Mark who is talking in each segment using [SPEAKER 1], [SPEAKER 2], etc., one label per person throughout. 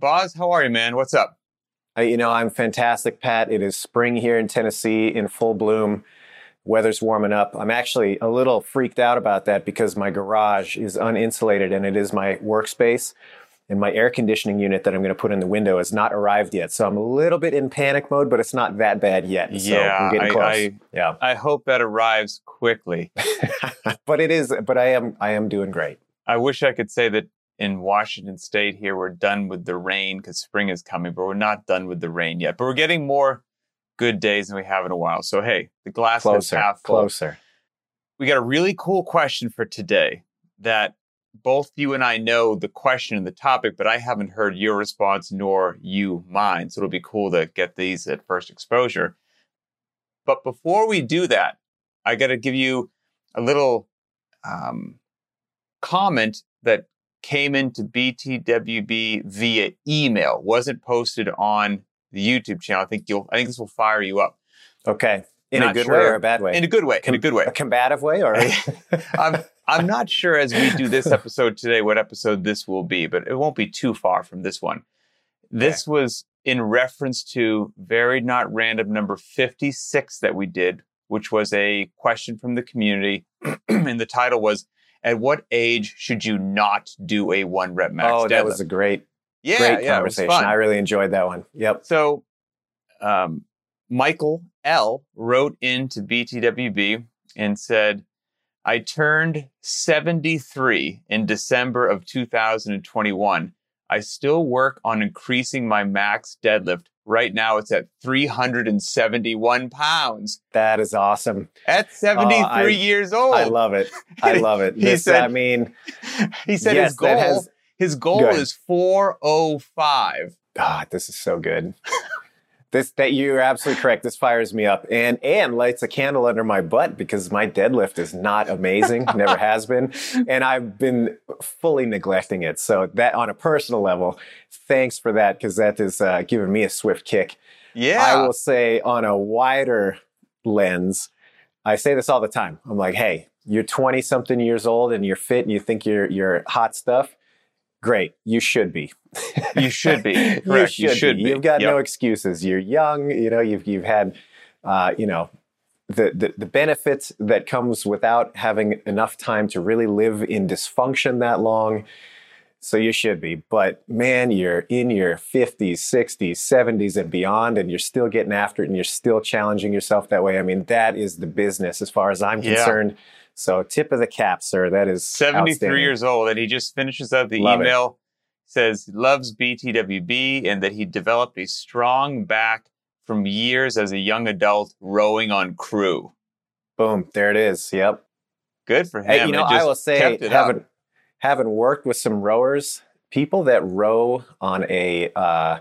[SPEAKER 1] Boz, how are you, man? What's up?
[SPEAKER 2] Uh, you know, I'm fantastic, Pat. It is spring here in Tennessee in full bloom. Weather's warming up. I'm actually a little freaked out about that because my garage is uninsulated and it is my workspace. And my air conditioning unit that I'm going to put in the window has not arrived yet. So I'm a little bit in panic mode, but it's not that bad yet. So
[SPEAKER 1] yeah,
[SPEAKER 2] getting
[SPEAKER 1] I,
[SPEAKER 2] close.
[SPEAKER 1] I,
[SPEAKER 2] yeah.
[SPEAKER 1] I hope that arrives quickly.
[SPEAKER 2] but it is, but I am, I am doing great.
[SPEAKER 1] I wish I could say that in Washington State here we're done with the rain because spring is coming, but we're not done with the rain yet. But we're getting more good days than we have in a while. So hey, the glass
[SPEAKER 2] Closer,
[SPEAKER 1] is half full.
[SPEAKER 2] closer.
[SPEAKER 1] We got a really cool question for today that both you and I know the question and the topic, but I haven't heard your response nor you mine. So it'll be cool to get these at first exposure. But before we do that, I got to give you a little um, comment that came into BTWB via email. wasn't posted on the YouTube channel. I think you'll. I think this will fire you up
[SPEAKER 2] Okay. In
[SPEAKER 1] Not
[SPEAKER 2] a good
[SPEAKER 1] sure.
[SPEAKER 2] way or a bad way?
[SPEAKER 1] in a good way. In a good way.
[SPEAKER 2] a combative way or?
[SPEAKER 1] I'm I'm not sure as we do this episode today what episode this will be, but it won't be too far from this one. This was in reference to very not random number 56 that we did, which was a question from the community. and the title was At what age should you not do a one rep max
[SPEAKER 2] oh, that was a great,
[SPEAKER 1] yeah,
[SPEAKER 2] great
[SPEAKER 1] yeah,
[SPEAKER 2] conversation. I really enjoyed that one. Yep.
[SPEAKER 1] So, um, Michael L wrote into BTWB and said, I turned 73 in December of 2021. I still work on increasing my max deadlift. Right now it's at 371 pounds.
[SPEAKER 2] That is awesome.
[SPEAKER 1] At 73
[SPEAKER 2] Oh, I-
[SPEAKER 1] years old.
[SPEAKER 2] I love it. I love it.
[SPEAKER 1] He
[SPEAKER 2] This,
[SPEAKER 1] said-
[SPEAKER 2] I mean,
[SPEAKER 1] he said
[SPEAKER 2] yes,
[SPEAKER 1] his goal,
[SPEAKER 2] has-
[SPEAKER 1] his goal
[SPEAKER 2] Go
[SPEAKER 1] is 405.
[SPEAKER 2] God, this is so good. this that you're absolutely correct. This fires me up and and lights a candle under my butt because my deadlift is not amazing, never has been, and I've been fully neglecting it. So that on a personal level, thanks for that because that is uh, giving me a swift kick.
[SPEAKER 1] Yeah.
[SPEAKER 2] I will say on a wider lens, I say this all the time. I'm like, hey, you're 20 something years old and you're fit and you think you're you're hot stuff. Great, you should be.
[SPEAKER 1] You should be.
[SPEAKER 2] You should,
[SPEAKER 1] you should
[SPEAKER 2] be.
[SPEAKER 1] be.
[SPEAKER 2] You've got
[SPEAKER 1] Yep.
[SPEAKER 2] no excuses. You're young. You know, you've you've had, uh, you know, the, the the benefits that comes without having enough time to really live in dysfunction that long. So you should be. But man, you're in your 50s, 60s, 70s, and beyond, and you're still getting after it and you're still challenging yourself that way. I mean, that is the business as far as I'm
[SPEAKER 1] Yeah.
[SPEAKER 2] concerned. So tip of the cap, sir. That is
[SPEAKER 1] 73 years old, and he just finishes up the
[SPEAKER 2] Love it.
[SPEAKER 1] email. Says he loves BTWB and that he developed a strong back from years as a young adult rowing on crew.
[SPEAKER 2] Boom. There it is. Yep.
[SPEAKER 1] Good for him.
[SPEAKER 2] Hey, you know, I will say,
[SPEAKER 1] it
[SPEAKER 2] having having worked with some rowers, people that row on a uh,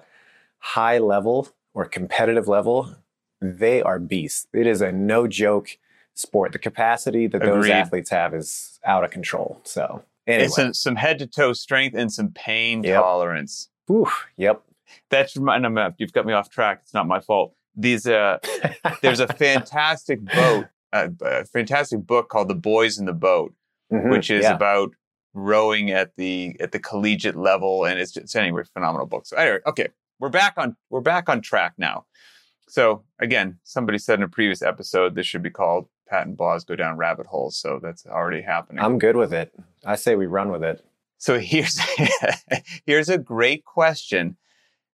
[SPEAKER 2] high level or competitive level, they are beasts. It is a no joke sport. The capacity that those athletes have is out of control. So anyway,
[SPEAKER 1] And some, some head to toe strength and some pain
[SPEAKER 2] Yep.
[SPEAKER 1] tolerance.
[SPEAKER 2] Whew, yep.
[SPEAKER 1] That's I'm, uh, you've got me off track. It's not my fault. These uh, there's a fantastic boat, uh, a fantastic book called The Boys in the Boat.
[SPEAKER 2] Mhm,
[SPEAKER 1] which is
[SPEAKER 2] yeah.
[SPEAKER 1] about rowing at the at the collegiate level and it's just anyway phenomenal book so anyway okay we're back on we're back on track now so again somebody said in a previous episode this should be called pat laws go down rabbit holes so that's already happening
[SPEAKER 2] I'm good with it. I say we run with it.
[SPEAKER 1] so here's here's a great question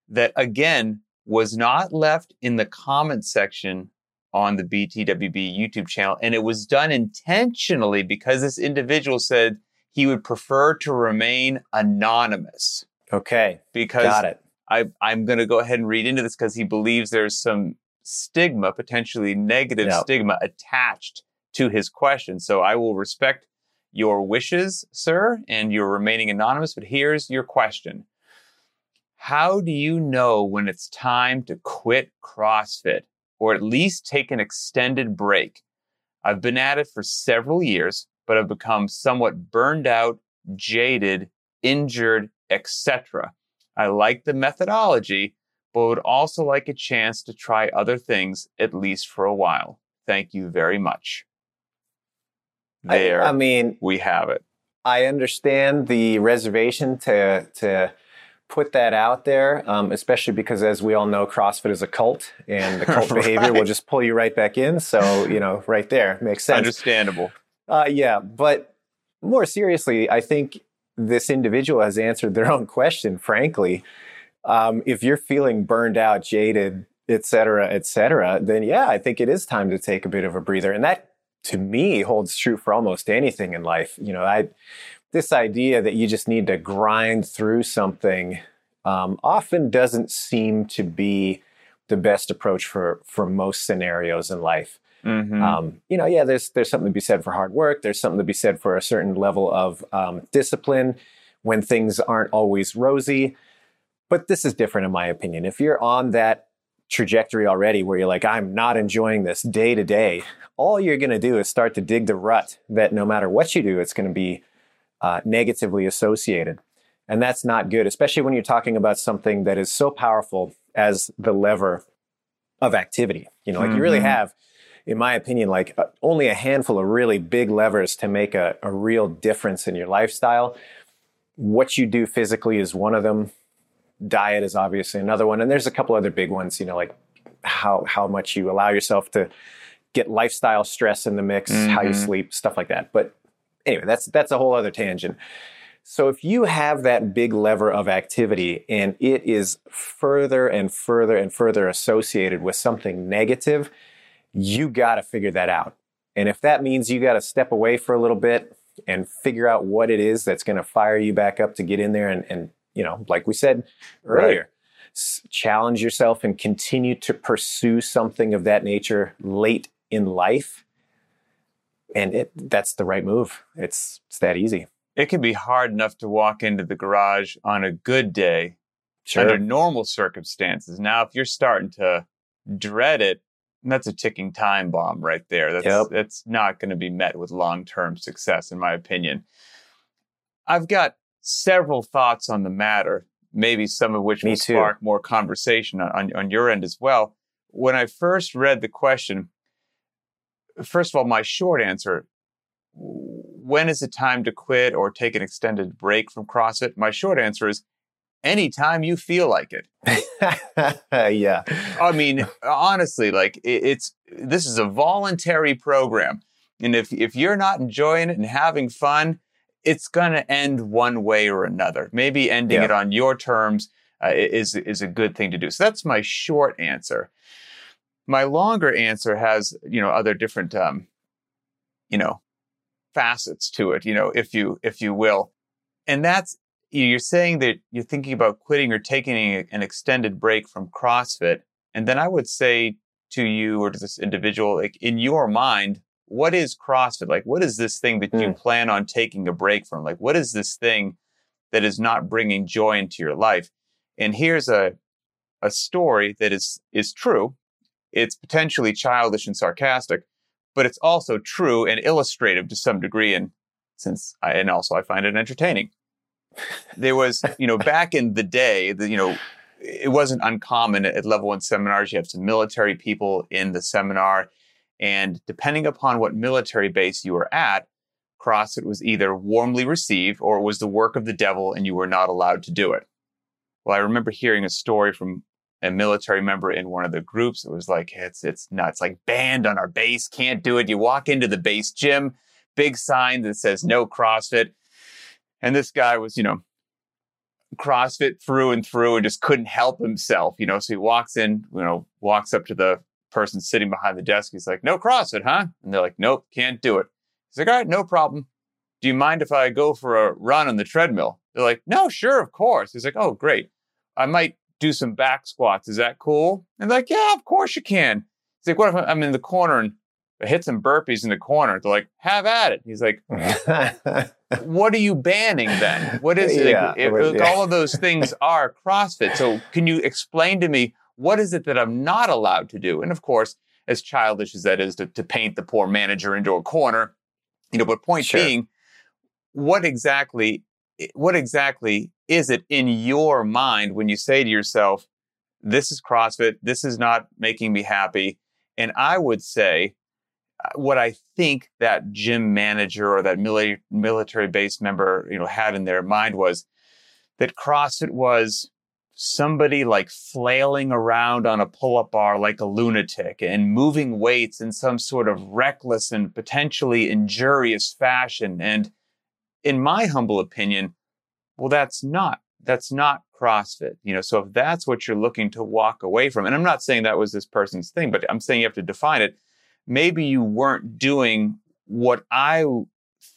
[SPEAKER 1] that again was not left in the comment section on the BTWB YouTube channel and it was done intentionally because this individual said he would prefer to remain anonymous
[SPEAKER 2] Okay,
[SPEAKER 1] because
[SPEAKER 2] got it.
[SPEAKER 1] I, I'm going to go ahead and read into this because he believes there's some stigma, potentially negative
[SPEAKER 2] Yeah.
[SPEAKER 1] stigma attached to his question. So I will respect your wishes, sir, and you're remaining anonymous. But here's your question How do you know when it's time to quit CrossFit or at least take an extended break? I've been at it for several years, but I've become somewhat burned out, jaded, injured, etc. I like the methodology, but would also like a chance to try other things at least for a while. Thank you very much.
[SPEAKER 2] I-
[SPEAKER 1] There
[SPEAKER 2] I mean,
[SPEAKER 1] we have it.
[SPEAKER 2] I understand the reservation to to put that out there, um, especially because, as we all know, CrossFit is a cult, and the cult right. behavior will just pull you right back in. So, you know, right there makes sense.
[SPEAKER 1] Understandable.
[SPEAKER 2] Uh, yeah, but more seriously, I think this individual has answered their own question. Frankly, um, if you're feeling burned out, jaded, et cetera, et cetera, then yeah, I think it is time to take a bit of a breather, and that to me holds true for almost anything in life. You know, I this idea that you just need to grind through something um, often doesn't seem to be the best approach for for most scenarios in life. Mm-hmm. Um, you know, yeah, there's there's something to be said for hard work. There's something to be said for a certain level of um, discipline when things aren't always rosy. But this is different, in my opinion. If you're on that trajectory already where you're like, I'm not enjoying this day to day, all you're going to do is start to dig the rut that no matter what you do, it's going to be uh, negatively associated. And that's not good, especially when you're talking about something that is so powerful as the lever of activity. You know, like mm-hmm. you really mm-hmm. have, in my opinion, like uh, only a handful of really big levers to make a, a real difference in your lifestyle. What you do physically is one of them. Diet is obviously another one. And there's a couple other big ones, you know, like how, how much you allow yourself to get lifestyle stress in the mix, mm-hmm. how you mm-hmm. sleep, stuff like that. But anyway, that's that's a whole other tangent. So if you have that big lever of activity and it is further and further and further associated with something negative, you got to figure that out. And if that means you got to step away for a little bit and figure out what it is that's going to fire you back up to get in there and, and you know, like we said earlier, right. s- challenge yourself and continue to pursue something of that nature late in life and it that's the right move. It's it's that easy.
[SPEAKER 1] It can be hard enough to walk into the garage on a good day sure. under normal circumstances. Now, if you're starting to dread it, that's a ticking time bomb right there. That's yep. that's not going to be met with long-term success, in my opinion. I've got several thoughts on the matter, maybe some of which Me will too. spark more conversation on, on, on your end as well. When I first read the question, first of all, my short answer when is it time to quit or take an extended break from CrossFit? My short answer is anytime you feel like it.
[SPEAKER 2] yeah.
[SPEAKER 1] I mean, honestly, like it's this is a voluntary program. And if if you're not enjoying it and having fun, it's going to end one way or another. Maybe ending yeah. it on your terms uh, is is a good thing to do. So that's my short answer. My longer answer has, you know, other different, um, you know, facets to it, you know, if you, if you will. And that's, you're saying that you're thinking about quitting or taking an extended break from CrossFit. And then I would say to you or to this individual, like in your mind, what is CrossFit? Like, what is this thing that mm. you plan on taking a break from? Like, what is this thing that is not bringing joy into your life? And here's a, a story that is, is true it's potentially childish and sarcastic, but it's also true and illustrative to some degree. And since I, and also I find it entertaining. There was, you know, back in the day, the, you know, it wasn't uncommon at level one seminars. You have some military people in the seminar. And depending upon what military base you were at, CrossFit was either warmly received or it was the work of the devil and you were not allowed to do it. Well, I remember hearing a story from a military member in one of the groups. It was like, it's, it's nuts, like banned on our base, can't do it. You walk into the base gym, big sign that says no CrossFit. And this guy was, you know, CrossFit through and through and just couldn't help himself, you know. So he walks in, you know, walks up to the person sitting behind the desk. He's like, no CrossFit, huh? And they're like, nope, can't do it. He's like, all right, no problem. Do you mind if I go for a run on the treadmill? They're like, no, sure, of course. He's like, oh, great. I might do some back squats. Is that cool? And they're like, yeah, of course you can. He's like, what if I'm in the corner and I hit some burpees in the corner? They're like, have at it. He's like, what are you banning then? What is it? Yeah, if, if yeah. all of those things are CrossFit. So can you explain to me what is it that I'm not allowed to do? And of course, as childish as that is to, to paint the poor manager into a corner, you know, but point sure. being, what exactly what exactly is it in your mind when you say to yourself, this is CrossFit, this is not making me happy? And I would say, uh, what I think that gym manager or that military base member, you know, had in their mind was, that CrossFit was somebody like flailing around on a pull up bar like a lunatic and moving weights in some sort of reckless and potentially injurious fashion. And in my humble opinion, well, that's not, that's not CrossFit. You know, so if that's what you're looking to walk away from, and I'm not saying that was this person's thing, but I'm saying you have to define it. Maybe you weren't doing what I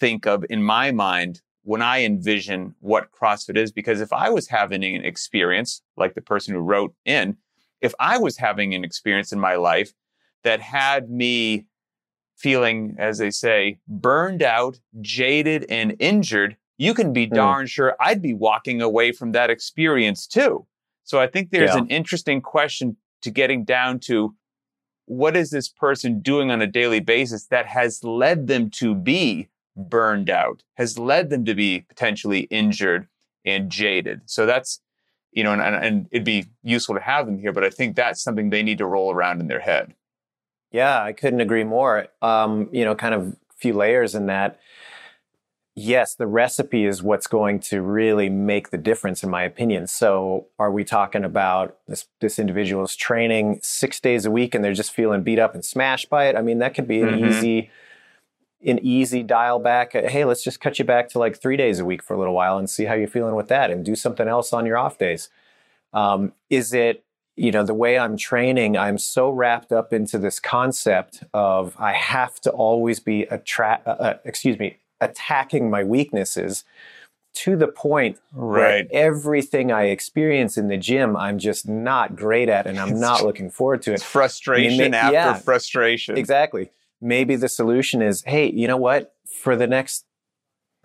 [SPEAKER 1] think of in my mind when I envision what CrossFit is, because if I was having an experience like the person who wrote in, if I was having an experience in my life that had me feeling, as they say, burned out, jaded, and injured, you can be mm. darn sure I'd be walking away from that experience too. So I think there's yeah. an interesting question to getting down to what is this person doing on a daily basis that has led them to be burned out, has led them to be potentially injured and jaded. So that's, you know, and, and it'd be useful to have them here, but I think that's something they need to roll around in their head.
[SPEAKER 2] Yeah, I couldn't agree more. Um, you know, kind of a few layers in that. Yes, the recipe is what's going to really make the difference, in my opinion. So, are we talking about this this individual's training six days a week and they're just feeling beat up and smashed by it? I mean, that could be an mm-hmm. easy an easy dial back. Hey, let's just cut you back to like three days a week for a little while and see how you're feeling with that, and do something else on your off days. Um, is it you know the way I'm training? I'm so wrapped up into this concept of I have to always be attract. Uh, uh, excuse me, attacking my weaknesses to the point right. where everything I experience in the gym, I'm just not great at, and I'm not looking forward to it.
[SPEAKER 1] frustration I mean, after yeah, frustration.
[SPEAKER 2] Exactly maybe the solution is, hey, you know what? For the next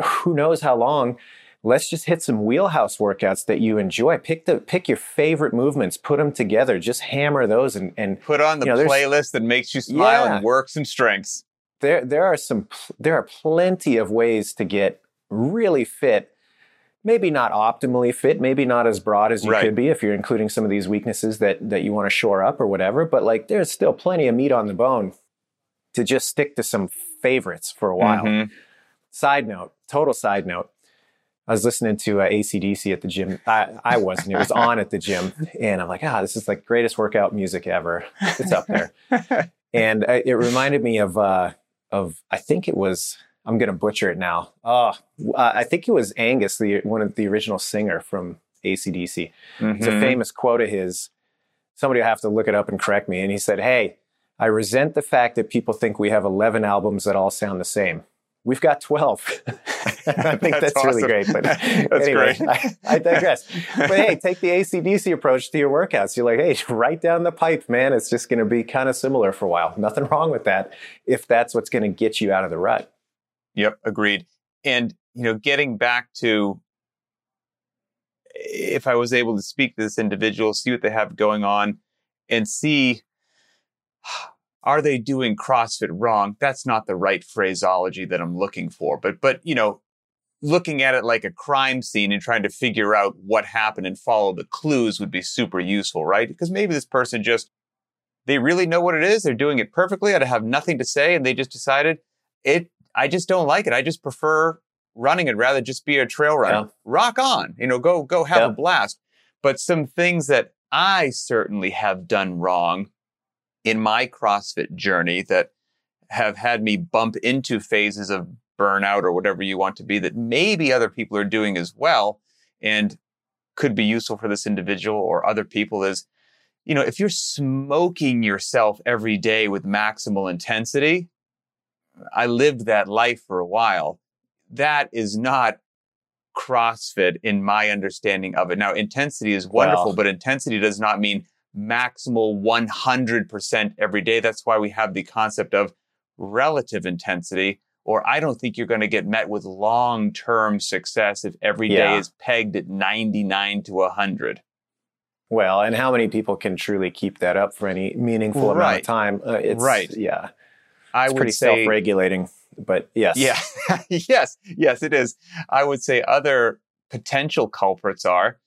[SPEAKER 2] who knows how long, let's just hit some wheelhouse workouts that you enjoy. Pick the pick your favorite movements, put them together, just hammer those and and
[SPEAKER 1] put on the you know, playlist that makes you smile yeah, and works and strengths.
[SPEAKER 2] There there are some there are plenty of ways to get really fit. Maybe not optimally fit, maybe not as broad as you right. could be if you're including some of these weaknesses that that you want to shore up or whatever, but like there's still plenty of meat on the bone to just stick to some favorites for a while. Mm-hmm. Side note, total side note. I was listening to uh, ACDC at the gym. I, I wasn't. It was on at the gym, and I'm like, ah, this is like greatest workout music ever. It's up there, and uh, it reminded me of uh, of I think it was. I'm gonna butcher it now. Oh, uh, I think it was Angus, the one of the original singer from ACDC. Mm-hmm. It's a mm-hmm. famous quote of his. Somebody will have to look it up and correct me. And he said, "Hey, I resent the fact that people think we have 11 albums that all sound the same. We've got 12. I think that's, that's really great. But that's anyway, great. I, I, digress. but hey, take the ACDC approach to your workouts. You're like, hey, right down the pipe, man. It's just going to be kind of similar for a while. Nothing wrong with that if that's what's going to get you out of the rut.
[SPEAKER 1] Yep, agreed. And, you know, getting back to if I was able to speak to this individual, see what they have going on, and see are they doing CrossFit wrong? That's not the right phraseology that I'm looking for. But, but, you know, looking at it like a crime scene and trying to figure out what happened and follow the clues would be super useful, right? Because maybe this person just, they really know what it is. They're doing it perfectly. I have nothing to say. And they just decided it, I just don't like it. I just prefer running it rather just be a trail runner. Yeah. Rock on, you know, go, go have yeah. a blast. But some things that I certainly have done wrong in my CrossFit journey that have had me bump into phases of burnout or whatever you want to be that maybe other people are doing as well and could be useful for this individual or other people is, you know, if you're smoking yourself every day with maximal intensity, I lived that life for a while. That is not CrossFit in my understanding of it. Now, intensity is wonderful, well, but intensity does not mean maximal 100% every day. That's why we have the concept of relative intensity, or I don't think you're going to get met with long term success if every yeah. day is pegged at 99 to 100.
[SPEAKER 2] Well, and how many people can truly keep that up for any meaningful right. amount of time? Uh, it's, right. Yeah. I would pretty say, self-regulating, but yes.
[SPEAKER 1] Yeah. yes. Yes, it is. I would say other potential culprits are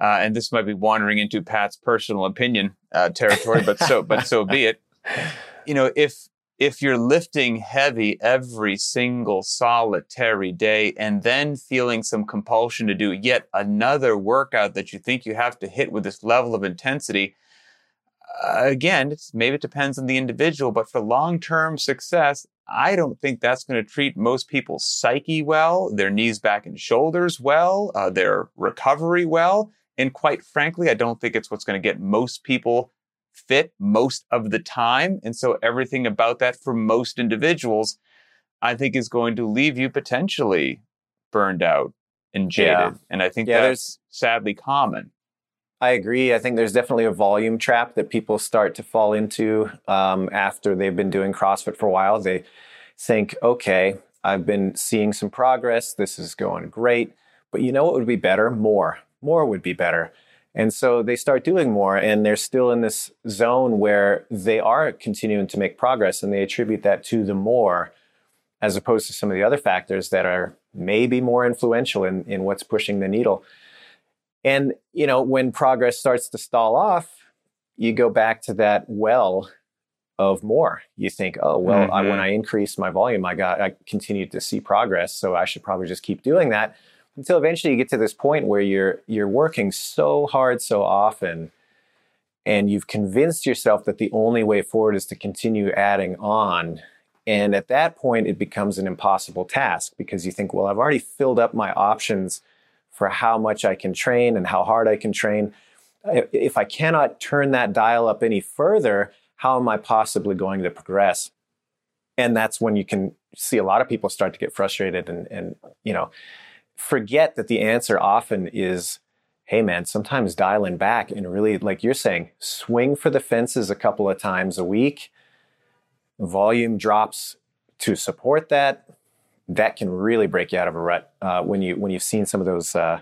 [SPEAKER 1] uh, and this might be wandering into Pat's personal opinion uh, territory, but so but so be it. You know, if if you're lifting heavy every single solitary day and then feeling some compulsion to do yet another workout that you think you have to hit with this level of intensity, uh, again, maybe it depends on the individual, but for long term success, I don't think that's going to treat most people's psyche well, their knees, back, and shoulders well, uh, their recovery well. And quite frankly, I don't think it's what's going to get most people fit most of the time. And so everything about that for most individuals, I think is going to leave you potentially burned out and jaded. Yeah. And I think yeah, that's sadly common.
[SPEAKER 2] I agree. I think there's definitely a volume trap that people start to fall into um, after they've been doing CrossFit for a while. They think, okay, I've been seeing some progress. This is going great. But you know what would be better? More. More would be better. And so they start doing more, and they're still in this zone where they are continuing to make progress, and they attribute that to the more, as opposed to some of the other factors that are maybe more influential in, in what's pushing the needle. And, you know, when progress starts to stall off, you go back to that well of more. You think, oh, well, mm-hmm. I, when mm-hmm. I increase my volume, I got, I continued to see progress. So I should probably just keep doing that until eventually you get to this point where you're, you're working so hard so often and you've convinced yourself that the only way forward is to continue adding on. And at that point, it becomes an impossible task because you think, well, I've already filled up my options for how much I can train and how hard I can train. If I cannot turn that dial up any further, how am I possibly going to progress? And that's when you can see a lot of people start to get frustrated and, and you know, forget that the answer often is, hey man, sometimes dialing back and really, like you're saying, swing for the fences a couple of times a week. Volume drops to support that that can really break you out of a rut uh, when you when you've seen some of those uh,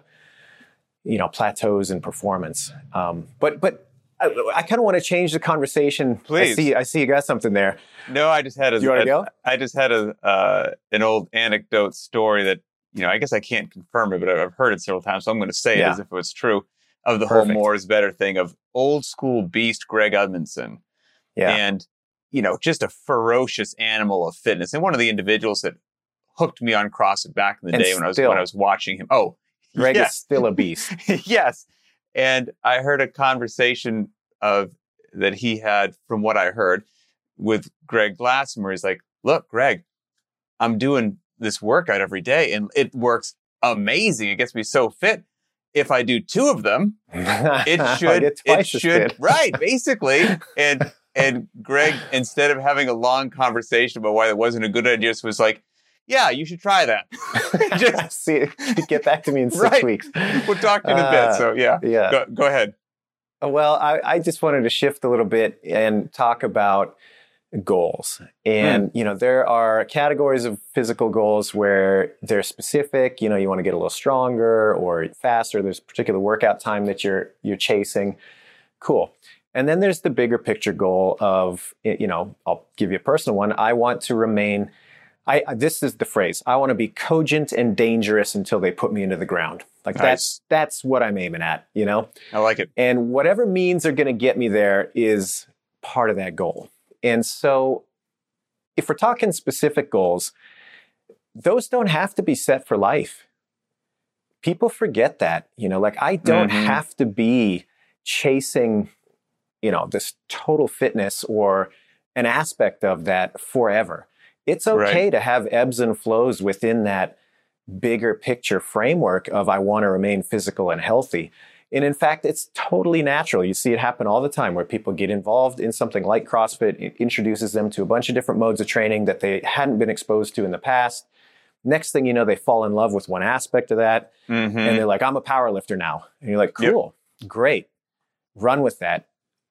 [SPEAKER 2] you know plateaus in performance. Um, but but I, I kind of want to change the conversation.
[SPEAKER 1] Please,
[SPEAKER 2] I see I see you got something there.
[SPEAKER 1] No, I just had a.
[SPEAKER 2] You want to go?
[SPEAKER 1] I just had a uh, an old anecdote story that you know I guess I can't confirm it, but I've heard it several times, so I'm going to say yeah. it as if it was true. Of the Perfect. whole more is better thing of old school beast Greg Amundson. Yeah. And you know, just a ferocious animal of fitness. And one of the individuals that hooked me on CrossFit back in the and day when I was when I was watching him. Oh,
[SPEAKER 2] Greg yes. is still a beast.
[SPEAKER 1] yes, and I heard a conversation of that he had, from what I heard, with Greg Glassman, where he's like, "Look, Greg, I'm doing this workout every day, and it works amazing. It gets me so fit." If I do two of them, it should it should right basically and and Greg, instead of having a long conversation about why it wasn't a good idea, just was like, yeah, you should try that.
[SPEAKER 2] Just see, get back to me in six right. weeks.
[SPEAKER 1] We'll talk in a uh, bit. So yeah,
[SPEAKER 2] yeah.
[SPEAKER 1] Go, go ahead.
[SPEAKER 2] Well, I, I, just wanted to shift a little bit and talk about goals. And, mm. you know, there are categories of physical goals where they're specific, you know, you want to get a little stronger or faster. There's a particular workout time that you're, you're chasing. Cool. And then there's the bigger picture goal of, you know, I'll give you a personal one. I want to remain I, this is the phrase. I want to be cogent and dangerous until they put me into the ground. Like nice. that's that's what I'm aiming at, you know?
[SPEAKER 1] I like it.
[SPEAKER 2] And whatever means are going to get me there is part of that goal. And so if we're talking specific goals, those don't have to be set for life. People forget that, you know, like I don't mm-hmm. have to be chasing, you know, this total fitness or an aspect of that forever. It's okay right. to have ebbs and flows within that bigger picture framework of I want to remain physical and healthy. And in fact, it's totally natural. You see it happen all the time where people get involved in something like CrossFit. It introduces them to a bunch of different modes of training that they hadn't been exposed to in the past. Next thing you know, they fall in love with one aspect of that. Mm-hmm. And they're like, I'm a power lifter now. And you're like, cool, yep. great. Run with that.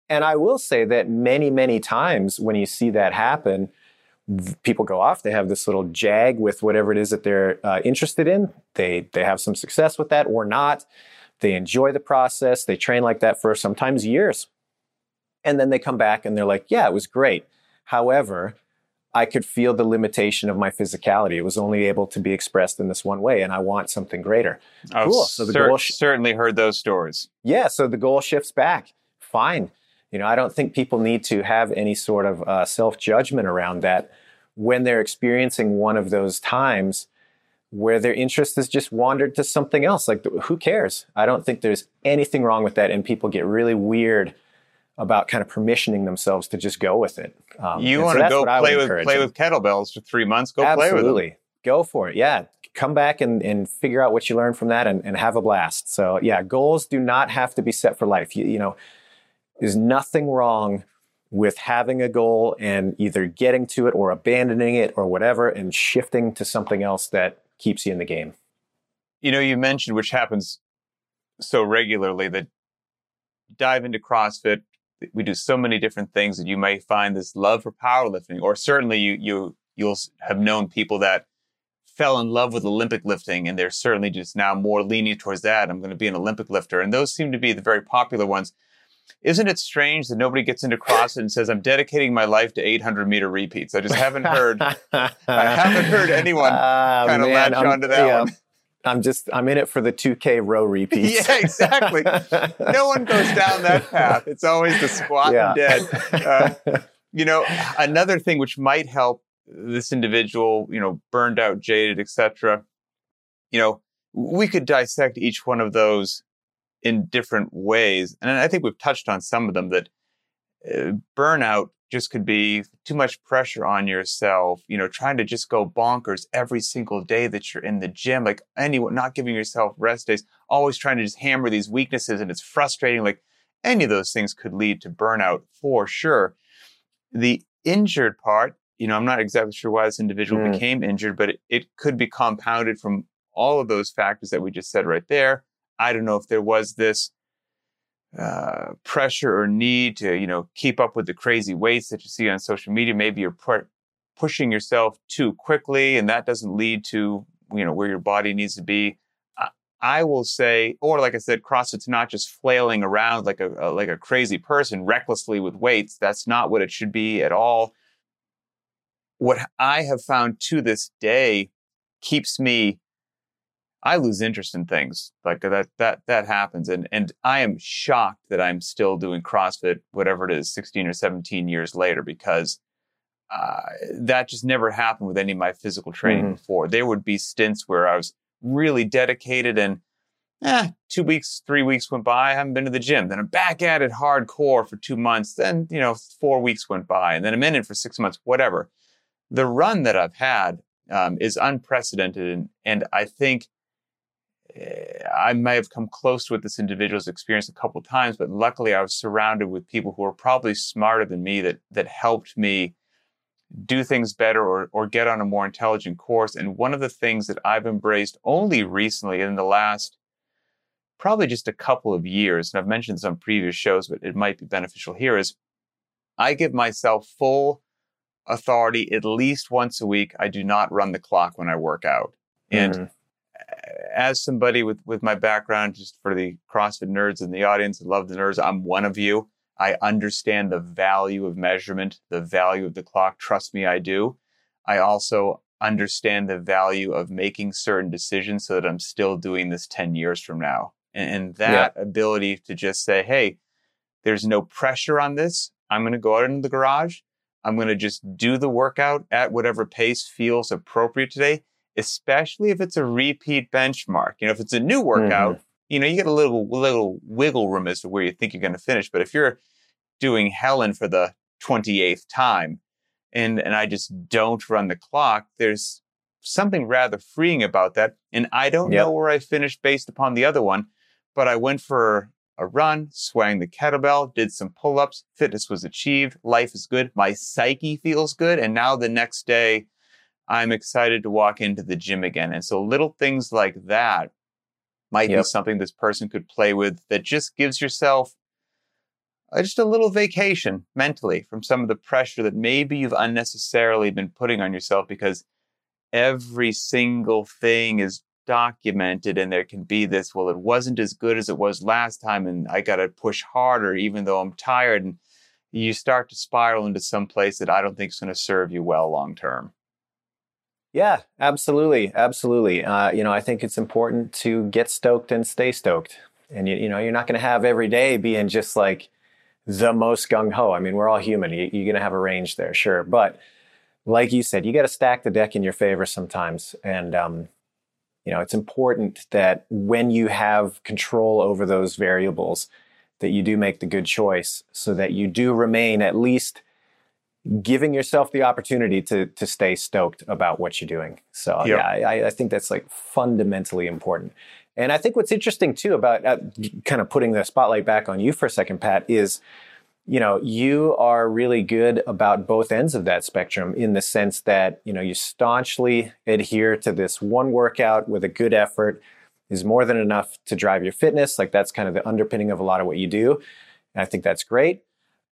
[SPEAKER 2] And I will say that many, many times when you see that happen, people go off they have this little jag with whatever it is that they're uh, interested in they they have some success with that or not they enjoy the process. They train like that for sometimes years. And then they come back and they're like yeah it was great. However i could feel the limitation of my physicality. It was only able to be expressed in this one way and i want something greater.
[SPEAKER 1] I've cool. So the cer- goal sh- certainly heard those stories.
[SPEAKER 2] Yeah so the goal shifts back. Fine. You know, I don't think people need to have any sort of uh, self judgment around that. When they're experiencing one of those times where their interest has just wandered to something else. Like, who cares? I don't think there's anything wrong with that. And people get really weird about kind of permissioning themselves to just go with it.
[SPEAKER 1] Um, you want so to go play with play with kettlebells for three months? Go
[SPEAKER 2] Absolutely.
[SPEAKER 1] play with them.
[SPEAKER 2] Go for it. Yeah. Come back and, and figure out what you learned from that and, and have a blast. So yeah, goals do not have to be set for life. You, you know, there's nothing wrong with having a goal and either getting to it or abandoning it or whatever and shifting to something else that keeps you in the game.
[SPEAKER 1] You know, you mentioned, which happens so regularly, that dive into CrossFit. We do so many different things that you may find this love for powerlifting, or certainly you you you'll have known people that fell in love with Olympic lifting, and they're certainly just now more leaning towards that. I'm going to be an Olympic lifter, and those seem to be the very popular ones. Isn't it strange that nobody gets into CrossFit and says, "I'm dedicating my life to 800 meter repeats"? I just haven't heard. I haven't heard anyone uh, kind of latch I'm, onto that yeah. one.
[SPEAKER 2] I'm just I'm in it for the 2K row repeats.
[SPEAKER 1] yeah, exactly. no one goes down that path. It's always the squat yeah. and dead. Uh, you know, another thing which might help this individual, you know, burned out, jaded, etc. You know, we could dissect each one of those in different ways. And I think we've touched on some of them that uh, burnout just could be too much pressure on yourself, you know, trying to just go bonkers every single day that you're in the gym, like anyone, not giving yourself rest days, always trying to just hammer these weaknesses. And it's frustrating. Like any of those things could lead to burnout for sure. The injured part, you know, I'm not exactly sure why this individual mm. became injured, but it, it could be compounded from all of those factors that we just said right there. I don't know if there was this uh, pressure or need to, you know, keep up with the crazy weights that you see on social media. Maybe you're pu- pushing yourself too quickly, and that doesn't lead to, you know, where your body needs to be. I, I will say, or like I said, CrossFit's not just flailing around like a, a like a crazy person recklessly with weights. That's not what it should be at all. What I have found to this day keeps me I lose interest in things like that. That that happens, and and I am shocked that I'm still doing CrossFit, whatever it is, 16 or 17 years later, because uh, that just never happened with any of my physical training mm-hmm. before. There would be stints where I was really dedicated, and eh, two weeks, three weeks went by, I haven't been to the gym. Then I'm back at it hardcore for two months. Then you know, four weeks went by, and then I'm in it for six months. Whatever. The run that I've had um, is unprecedented, and and I think I may have come close with this individual's experience a couple times, but luckily I was surrounded with people who were probably smarter than me that that helped me do things better or or get on a more intelligent course. And one of the things that I've embraced only recently in the last probably just a couple of years, and I've mentioned this on previous shows, but it might be beneficial here, is I give myself full authority at least once a week. I do not run the clock when I work out. And mm-hmm as somebody with with my background, just for the CrossFit nerds in the audience, I love the nerds. I'm one of you. I understand the value of measurement, the value of the clock. Trust me, I do. I also understand the value of making certain decisions so that I'm still doing this 10 years from now. And, and that yeah. ability to just say, hey, there's no pressure on this. I'm going to go out into the garage. I'm going to just do the workout at whatever pace feels appropriate today especially if it's a repeat benchmark. You know, if it's a new workout, mm-hmm. you know, you get a little little wiggle room as to where you think you're going to finish. But if you're doing Helen for the 28th time and and I just don't run the clock, there's something rather freeing about that. And I don't yep. know where I finished based upon the other one, but I went for a run, swang the kettlebell, did some pull-ups, fitness was achieved, life is good, my psyche feels good, and now the next day I'm excited to walk into the gym again. And so little things like that might yep. be something this person could play with that just gives yourself uh, just a little vacation mentally from some of the pressure that maybe you've unnecessarily been putting on yourself because every single thing is documented and there can be this well it wasn't as good as it was last time and i got to push harder even though i'm tired and you start to spiral into some place that i don't think is going to serve you well long term
[SPEAKER 2] yeah, absolutely, absolutely. Uh, you know, I think it's important to get stoked and stay stoked. And you, you know, you're not going to have every day being just like the most gung ho. I mean, we're all human. You, you're going to have a range there, sure. But like you said, you got to stack the deck in your favor sometimes. And, um, you know, it's important that when you have control over those variables, that you do make the good choice so that you do remain at least giving yourself the opportunity to to stay stoked about what you're doing. So yep. yeah, I, I, think that's like fundamentally important. And I think what's interesting too about uh, kind of putting the spotlight back on you for a second, Pat, is you know you are really good about both ends of that spectrum in the sense that you know you staunchly adhere to this one workout with a good effort is more than enough to drive your fitness. Like that's kind of the underpinning of a lot of what you do. And I think that's great.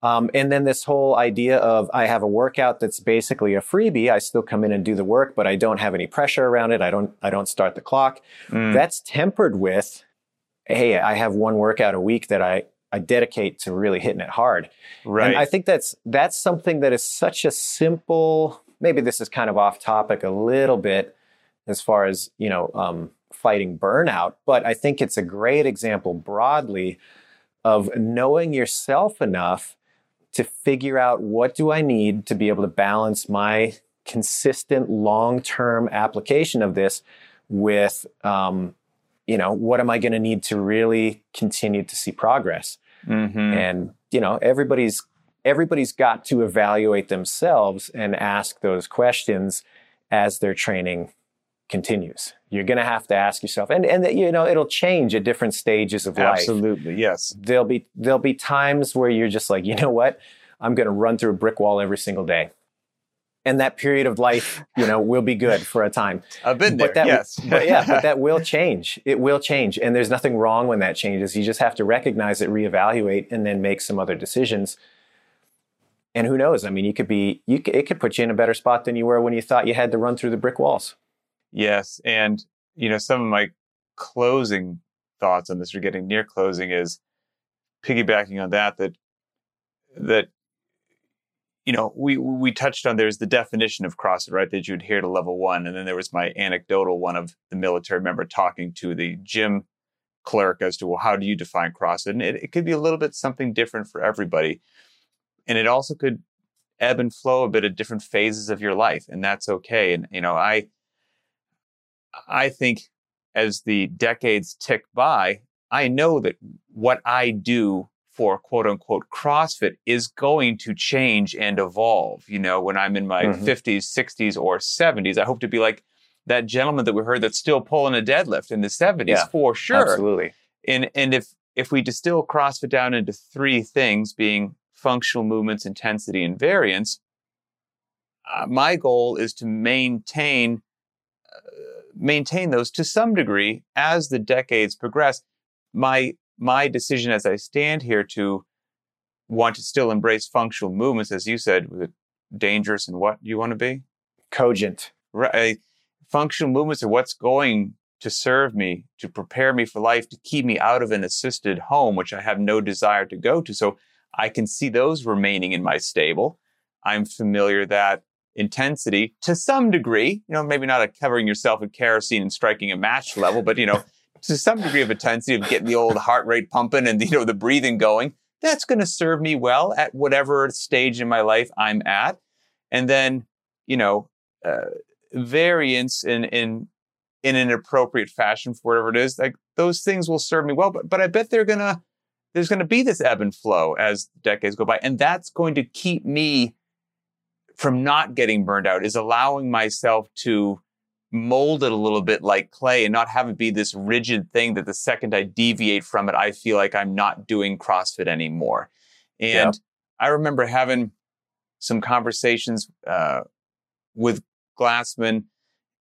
[SPEAKER 2] Um, and then this whole idea of I have a workout that's basically a freebie. I still come in and do the work, but I don't have any pressure around it. I don't I don't start the clock. Mm. That's tempered with, hey, I have one workout a week that I I dedicate to really hitting it hard. Right. And I think that's that's something that is such a simple. Maybe this is kind of off topic a little bit as far as you know um, fighting burnout, but I think it's a great example broadly of knowing yourself enough to figure out what do I need to be able to balance my consistent long-term application of this with, um, you know, what am I going to need to really continue to see progress? Mm-hmm. And you know, everybody's everybody's got to evaluate themselves and ask those questions as their training continues. You're going to have to ask yourself, and and you know it'll change at different stages of
[SPEAKER 1] life. Absolutely, yes.
[SPEAKER 2] There'll be there'll be times where you're just like, you know what, I'm going to run through a brick wall every single day, and that period of life, you know, will be good for a time.
[SPEAKER 1] I've been there.
[SPEAKER 2] But that,
[SPEAKER 1] yes,
[SPEAKER 2] but yeah, but that will change. It will change, and there's nothing wrong when that changes. You just have to recognize it, reevaluate, and then make some other decisions. And who knows? I mean, you could be you. It could put you in a better spot than you were when you thought you had to run through the brick walls.
[SPEAKER 1] Yes. And, you know, some of my closing thoughts on this or getting near closing is piggybacking on that, that, that, you know, we, we touched on there's the definition of CrossFit, right? That you adhere to level one. And then there was my anecdotal one of the military member talking to the gym clerk as to, well, how do you define CrossFit? And it, it could be a little bit something different for everybody. And it also could ebb and flow a bit at different phases of your life. And that's okay. And, you know, I, I think as the decades tick by, I know that what I do for quote unquote CrossFit is going to change and evolve. You know, when I'm in my mm-hmm. 50s, 60s, or 70s, I hope to be like that gentleman that we heard that's still pulling a deadlift in the 70s yeah, for sure.
[SPEAKER 2] Absolutely.
[SPEAKER 1] And and if if we distill CrossFit down into three things, being functional movements, intensity, and variance, uh, my goal is to maintain maintain those to some degree as the decades progress. My my decision as I stand here to want to still embrace functional movements, as you said, was it dangerous and what you want to be?
[SPEAKER 2] Cogent.
[SPEAKER 1] Right. Functional movements are what's going to serve me, to prepare me for life, to keep me out of an assisted home, which I have no desire to go to. So I can see those remaining in my stable. I'm familiar that intensity to some degree, you know, maybe not a covering yourself in kerosene and striking a match level, but, you know, to some degree of intensity of getting the old heart rate pumping and, you know, the breathing going, that's going to serve me well at whatever stage in my life I'm at. And then, you know, uh, variance in, in, in an appropriate fashion for whatever it is, like those things will serve me well. But, but I bet they're to, there's going to be this ebb and flow as decades go by. And that's going to keep me from not getting burned out is allowing myself to mold it a little bit like clay and not have it be this rigid thing that the second I deviate from it, I feel like I'm not doing CrossFit anymore. And yeah. I remember having some conversations uh, with Glassman,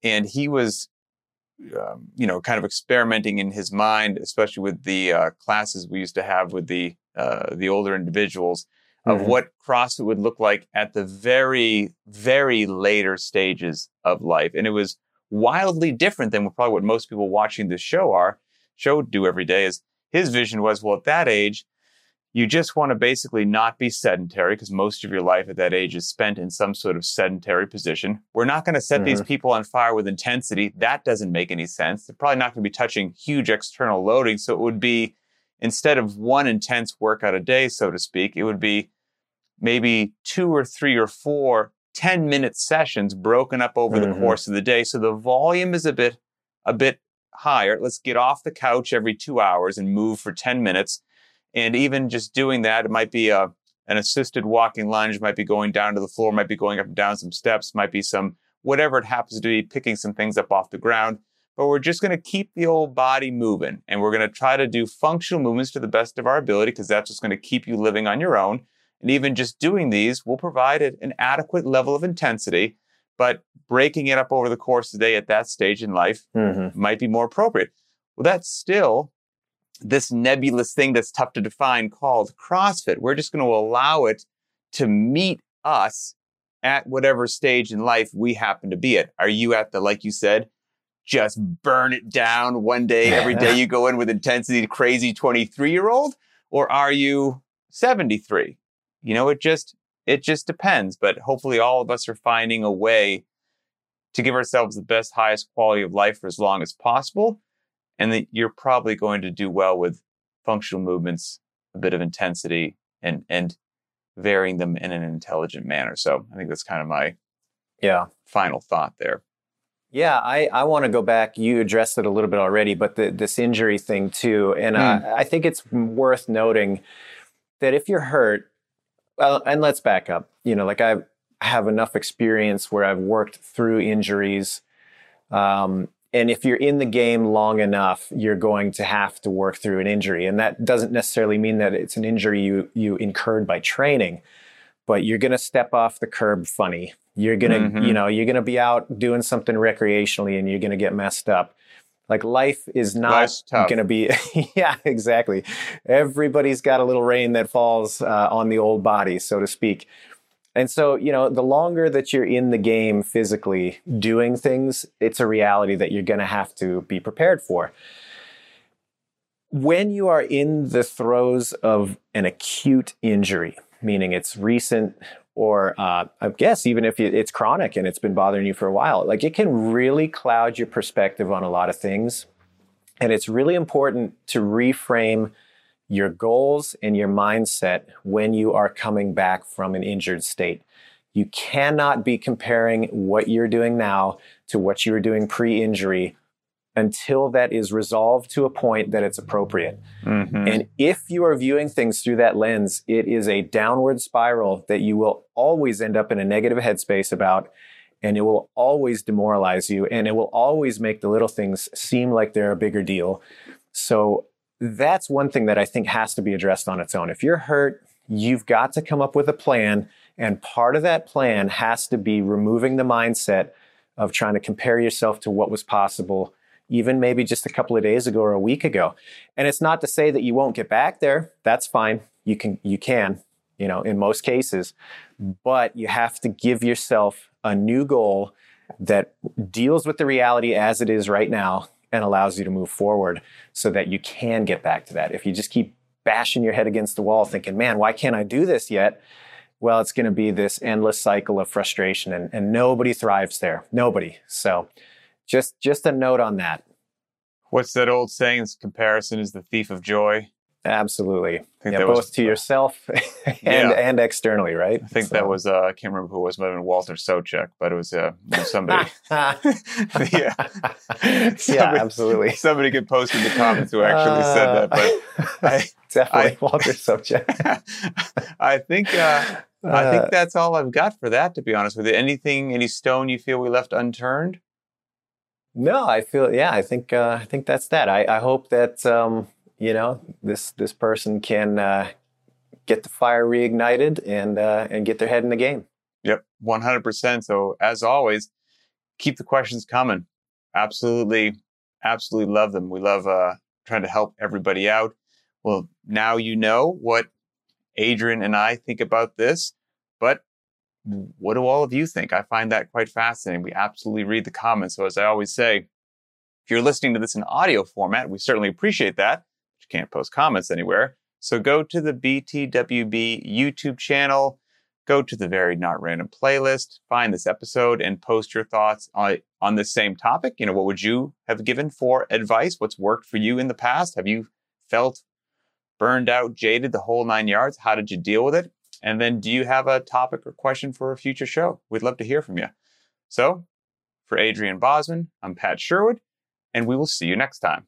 [SPEAKER 1] and he was, um, you know, kind of experimenting in his mind, especially with the uh, classes we used to have with the uh, the older individuals of mm-hmm. what CrossFit would look like at the very, very later stages of life. And it was wildly different than probably what most people watching this show are, show do every day is his vision was, well, at that age, you just want to basically not be sedentary because most of your life at that age is spent in some sort of sedentary position. We're not going to set mm-hmm. these people on fire with intensity. That doesn't make any sense. They're probably not going to be touching huge external loading. So it would be instead of one intense workout a day, so to speak, it would be maybe two or three or four 10 minute sessions broken up over mm-hmm. the course of the day. So the volume is a bit, a bit higher. Let's get off the couch every two hours and move for 10 minutes. And even just doing that, it might be a, an assisted walking lunge, might be going down to the floor, might be going up and down some steps, might be some, whatever it happens to be, picking some things up off the ground. But we're just going to keep the old body moving and we're going to try to do functional movements to the best of our ability because that's what's going to keep you living on your own. And even just doing these will provide an adequate level of intensity, but breaking it up over the course of the day at that stage in life mm-hmm. might be more appropriate. Well, that's still this nebulous thing that's tough to define called CrossFit. We're just going to allow it to meet us at whatever stage in life we happen to be at. Are you at the, like you said, just burn it down one day, every day you go in with intensity, crazy 23 year old? Or are you 73? You know, it just, it just depends. But hopefully all of us are finding a way to give ourselves the best, highest quality of life for as long as possible. And that you're probably going to do well with functional movements, a bit of intensity and, and varying them in an intelligent manner. So I think that's kind of my
[SPEAKER 2] yeah
[SPEAKER 1] final thought there.
[SPEAKER 2] Yeah, I, I want to go back. You addressed it a little bit already, but the, this injury thing too. And mm. I, I think it's worth noting that if you're hurt, well, and let's back up. You know, like I have enough experience where I've worked through injuries. Um, and if you're in the game long enough, you're going to have to work through an injury. And that doesn't necessarily mean that it's an injury you, you incurred by training, but you're going to step off the curb funny. You're going to, mm-hmm. you know, you're to be out doing something recreationally and you're going to get messed up. Like life is not going to be, yeah, exactly. Everybody's got a little rain that falls uh, on the old body, so to speak. And so, you know, the longer that you're in the game physically doing things, it's a reality that you're going to have to be prepared for. When you are in the throes of an acute injury, meaning it's recent or uh, I guess even if it's chronic and it's been bothering you for a while, like it can really cloud your perspective on a lot of things. And it's really important to reframe your goals and your mindset when you are coming back from an injured state. You cannot be comparing what you're doing now to what you were doing pre injury until that is resolved to a point that it's appropriate. Mm-hmm. And if you are viewing things through that lens, it is a downward spiral that you will always end up in a negative headspace about. And it will always demoralize you and it will always make the little things seem like they're a bigger deal. So that's one thing that I think has to be addressed on its own. If you're hurt, you've got to come up with a plan. And part of that plan has to be removing the mindset of trying to compare yourself to what was possible even maybe just a couple of days ago or a week ago. And it's not to say that you won't get back there. That's fine. You can, you can, you know, in most cases, but you have to give yourself a new goal that deals with the reality as it is right now and allows you to move forward so that you can get back to that. If you just keep bashing your head against the wall thinking, man, why can't I do this yet? Well, it's going to be this endless cycle of frustration and, and nobody thrives there. Nobody. So just just a note on that.
[SPEAKER 1] What's that old saying? This comparison is the thief of joy.
[SPEAKER 2] Absolutely. Yeah, both was, to yourself and yeah. and externally, right?
[SPEAKER 1] I think so. that was uh, I can't remember who it was, might have been Walter Sobchak, but it was uh, somebody. yeah.
[SPEAKER 2] somebody, yeah, absolutely.
[SPEAKER 1] Somebody could post in the comments who actually uh, said that, but
[SPEAKER 2] I, definitely I, Walter Sobchak.
[SPEAKER 1] I think uh, I think uh, that's all I've got for that. To be honest with you, anything, any stone you feel we left unturned?
[SPEAKER 2] No, I feel yeah. I think uh, I think that's that. I, I hope that um, you know this this person can uh, get the fire reignited and uh, and get their head in the game.
[SPEAKER 1] Yep, one hundred percent. So as always, keep the questions coming. Absolutely, absolutely love them. We love uh, trying to help everybody out. Well, now you know what Adrian and I think about this, what do all of you think? I find that quite fascinating. We absolutely read the comments. So as I always say, if you're listening to this in audio format, we certainly appreciate that. you can't post comments anywhere. So go to the BTWB YouTube channel, go to the Varied Not Random playlist, find this episode and post your thoughts on, on this same topic. You know, what would you have given for advice? What's worked for you in the past? Have you felt burned out, jaded, the whole nine yards? How did you deal with it? And then do you have a topic or question for a future show? We'd love to hear from you. So, for Adrian Bozman, I'm Pat Sherwood, and we will see you next time.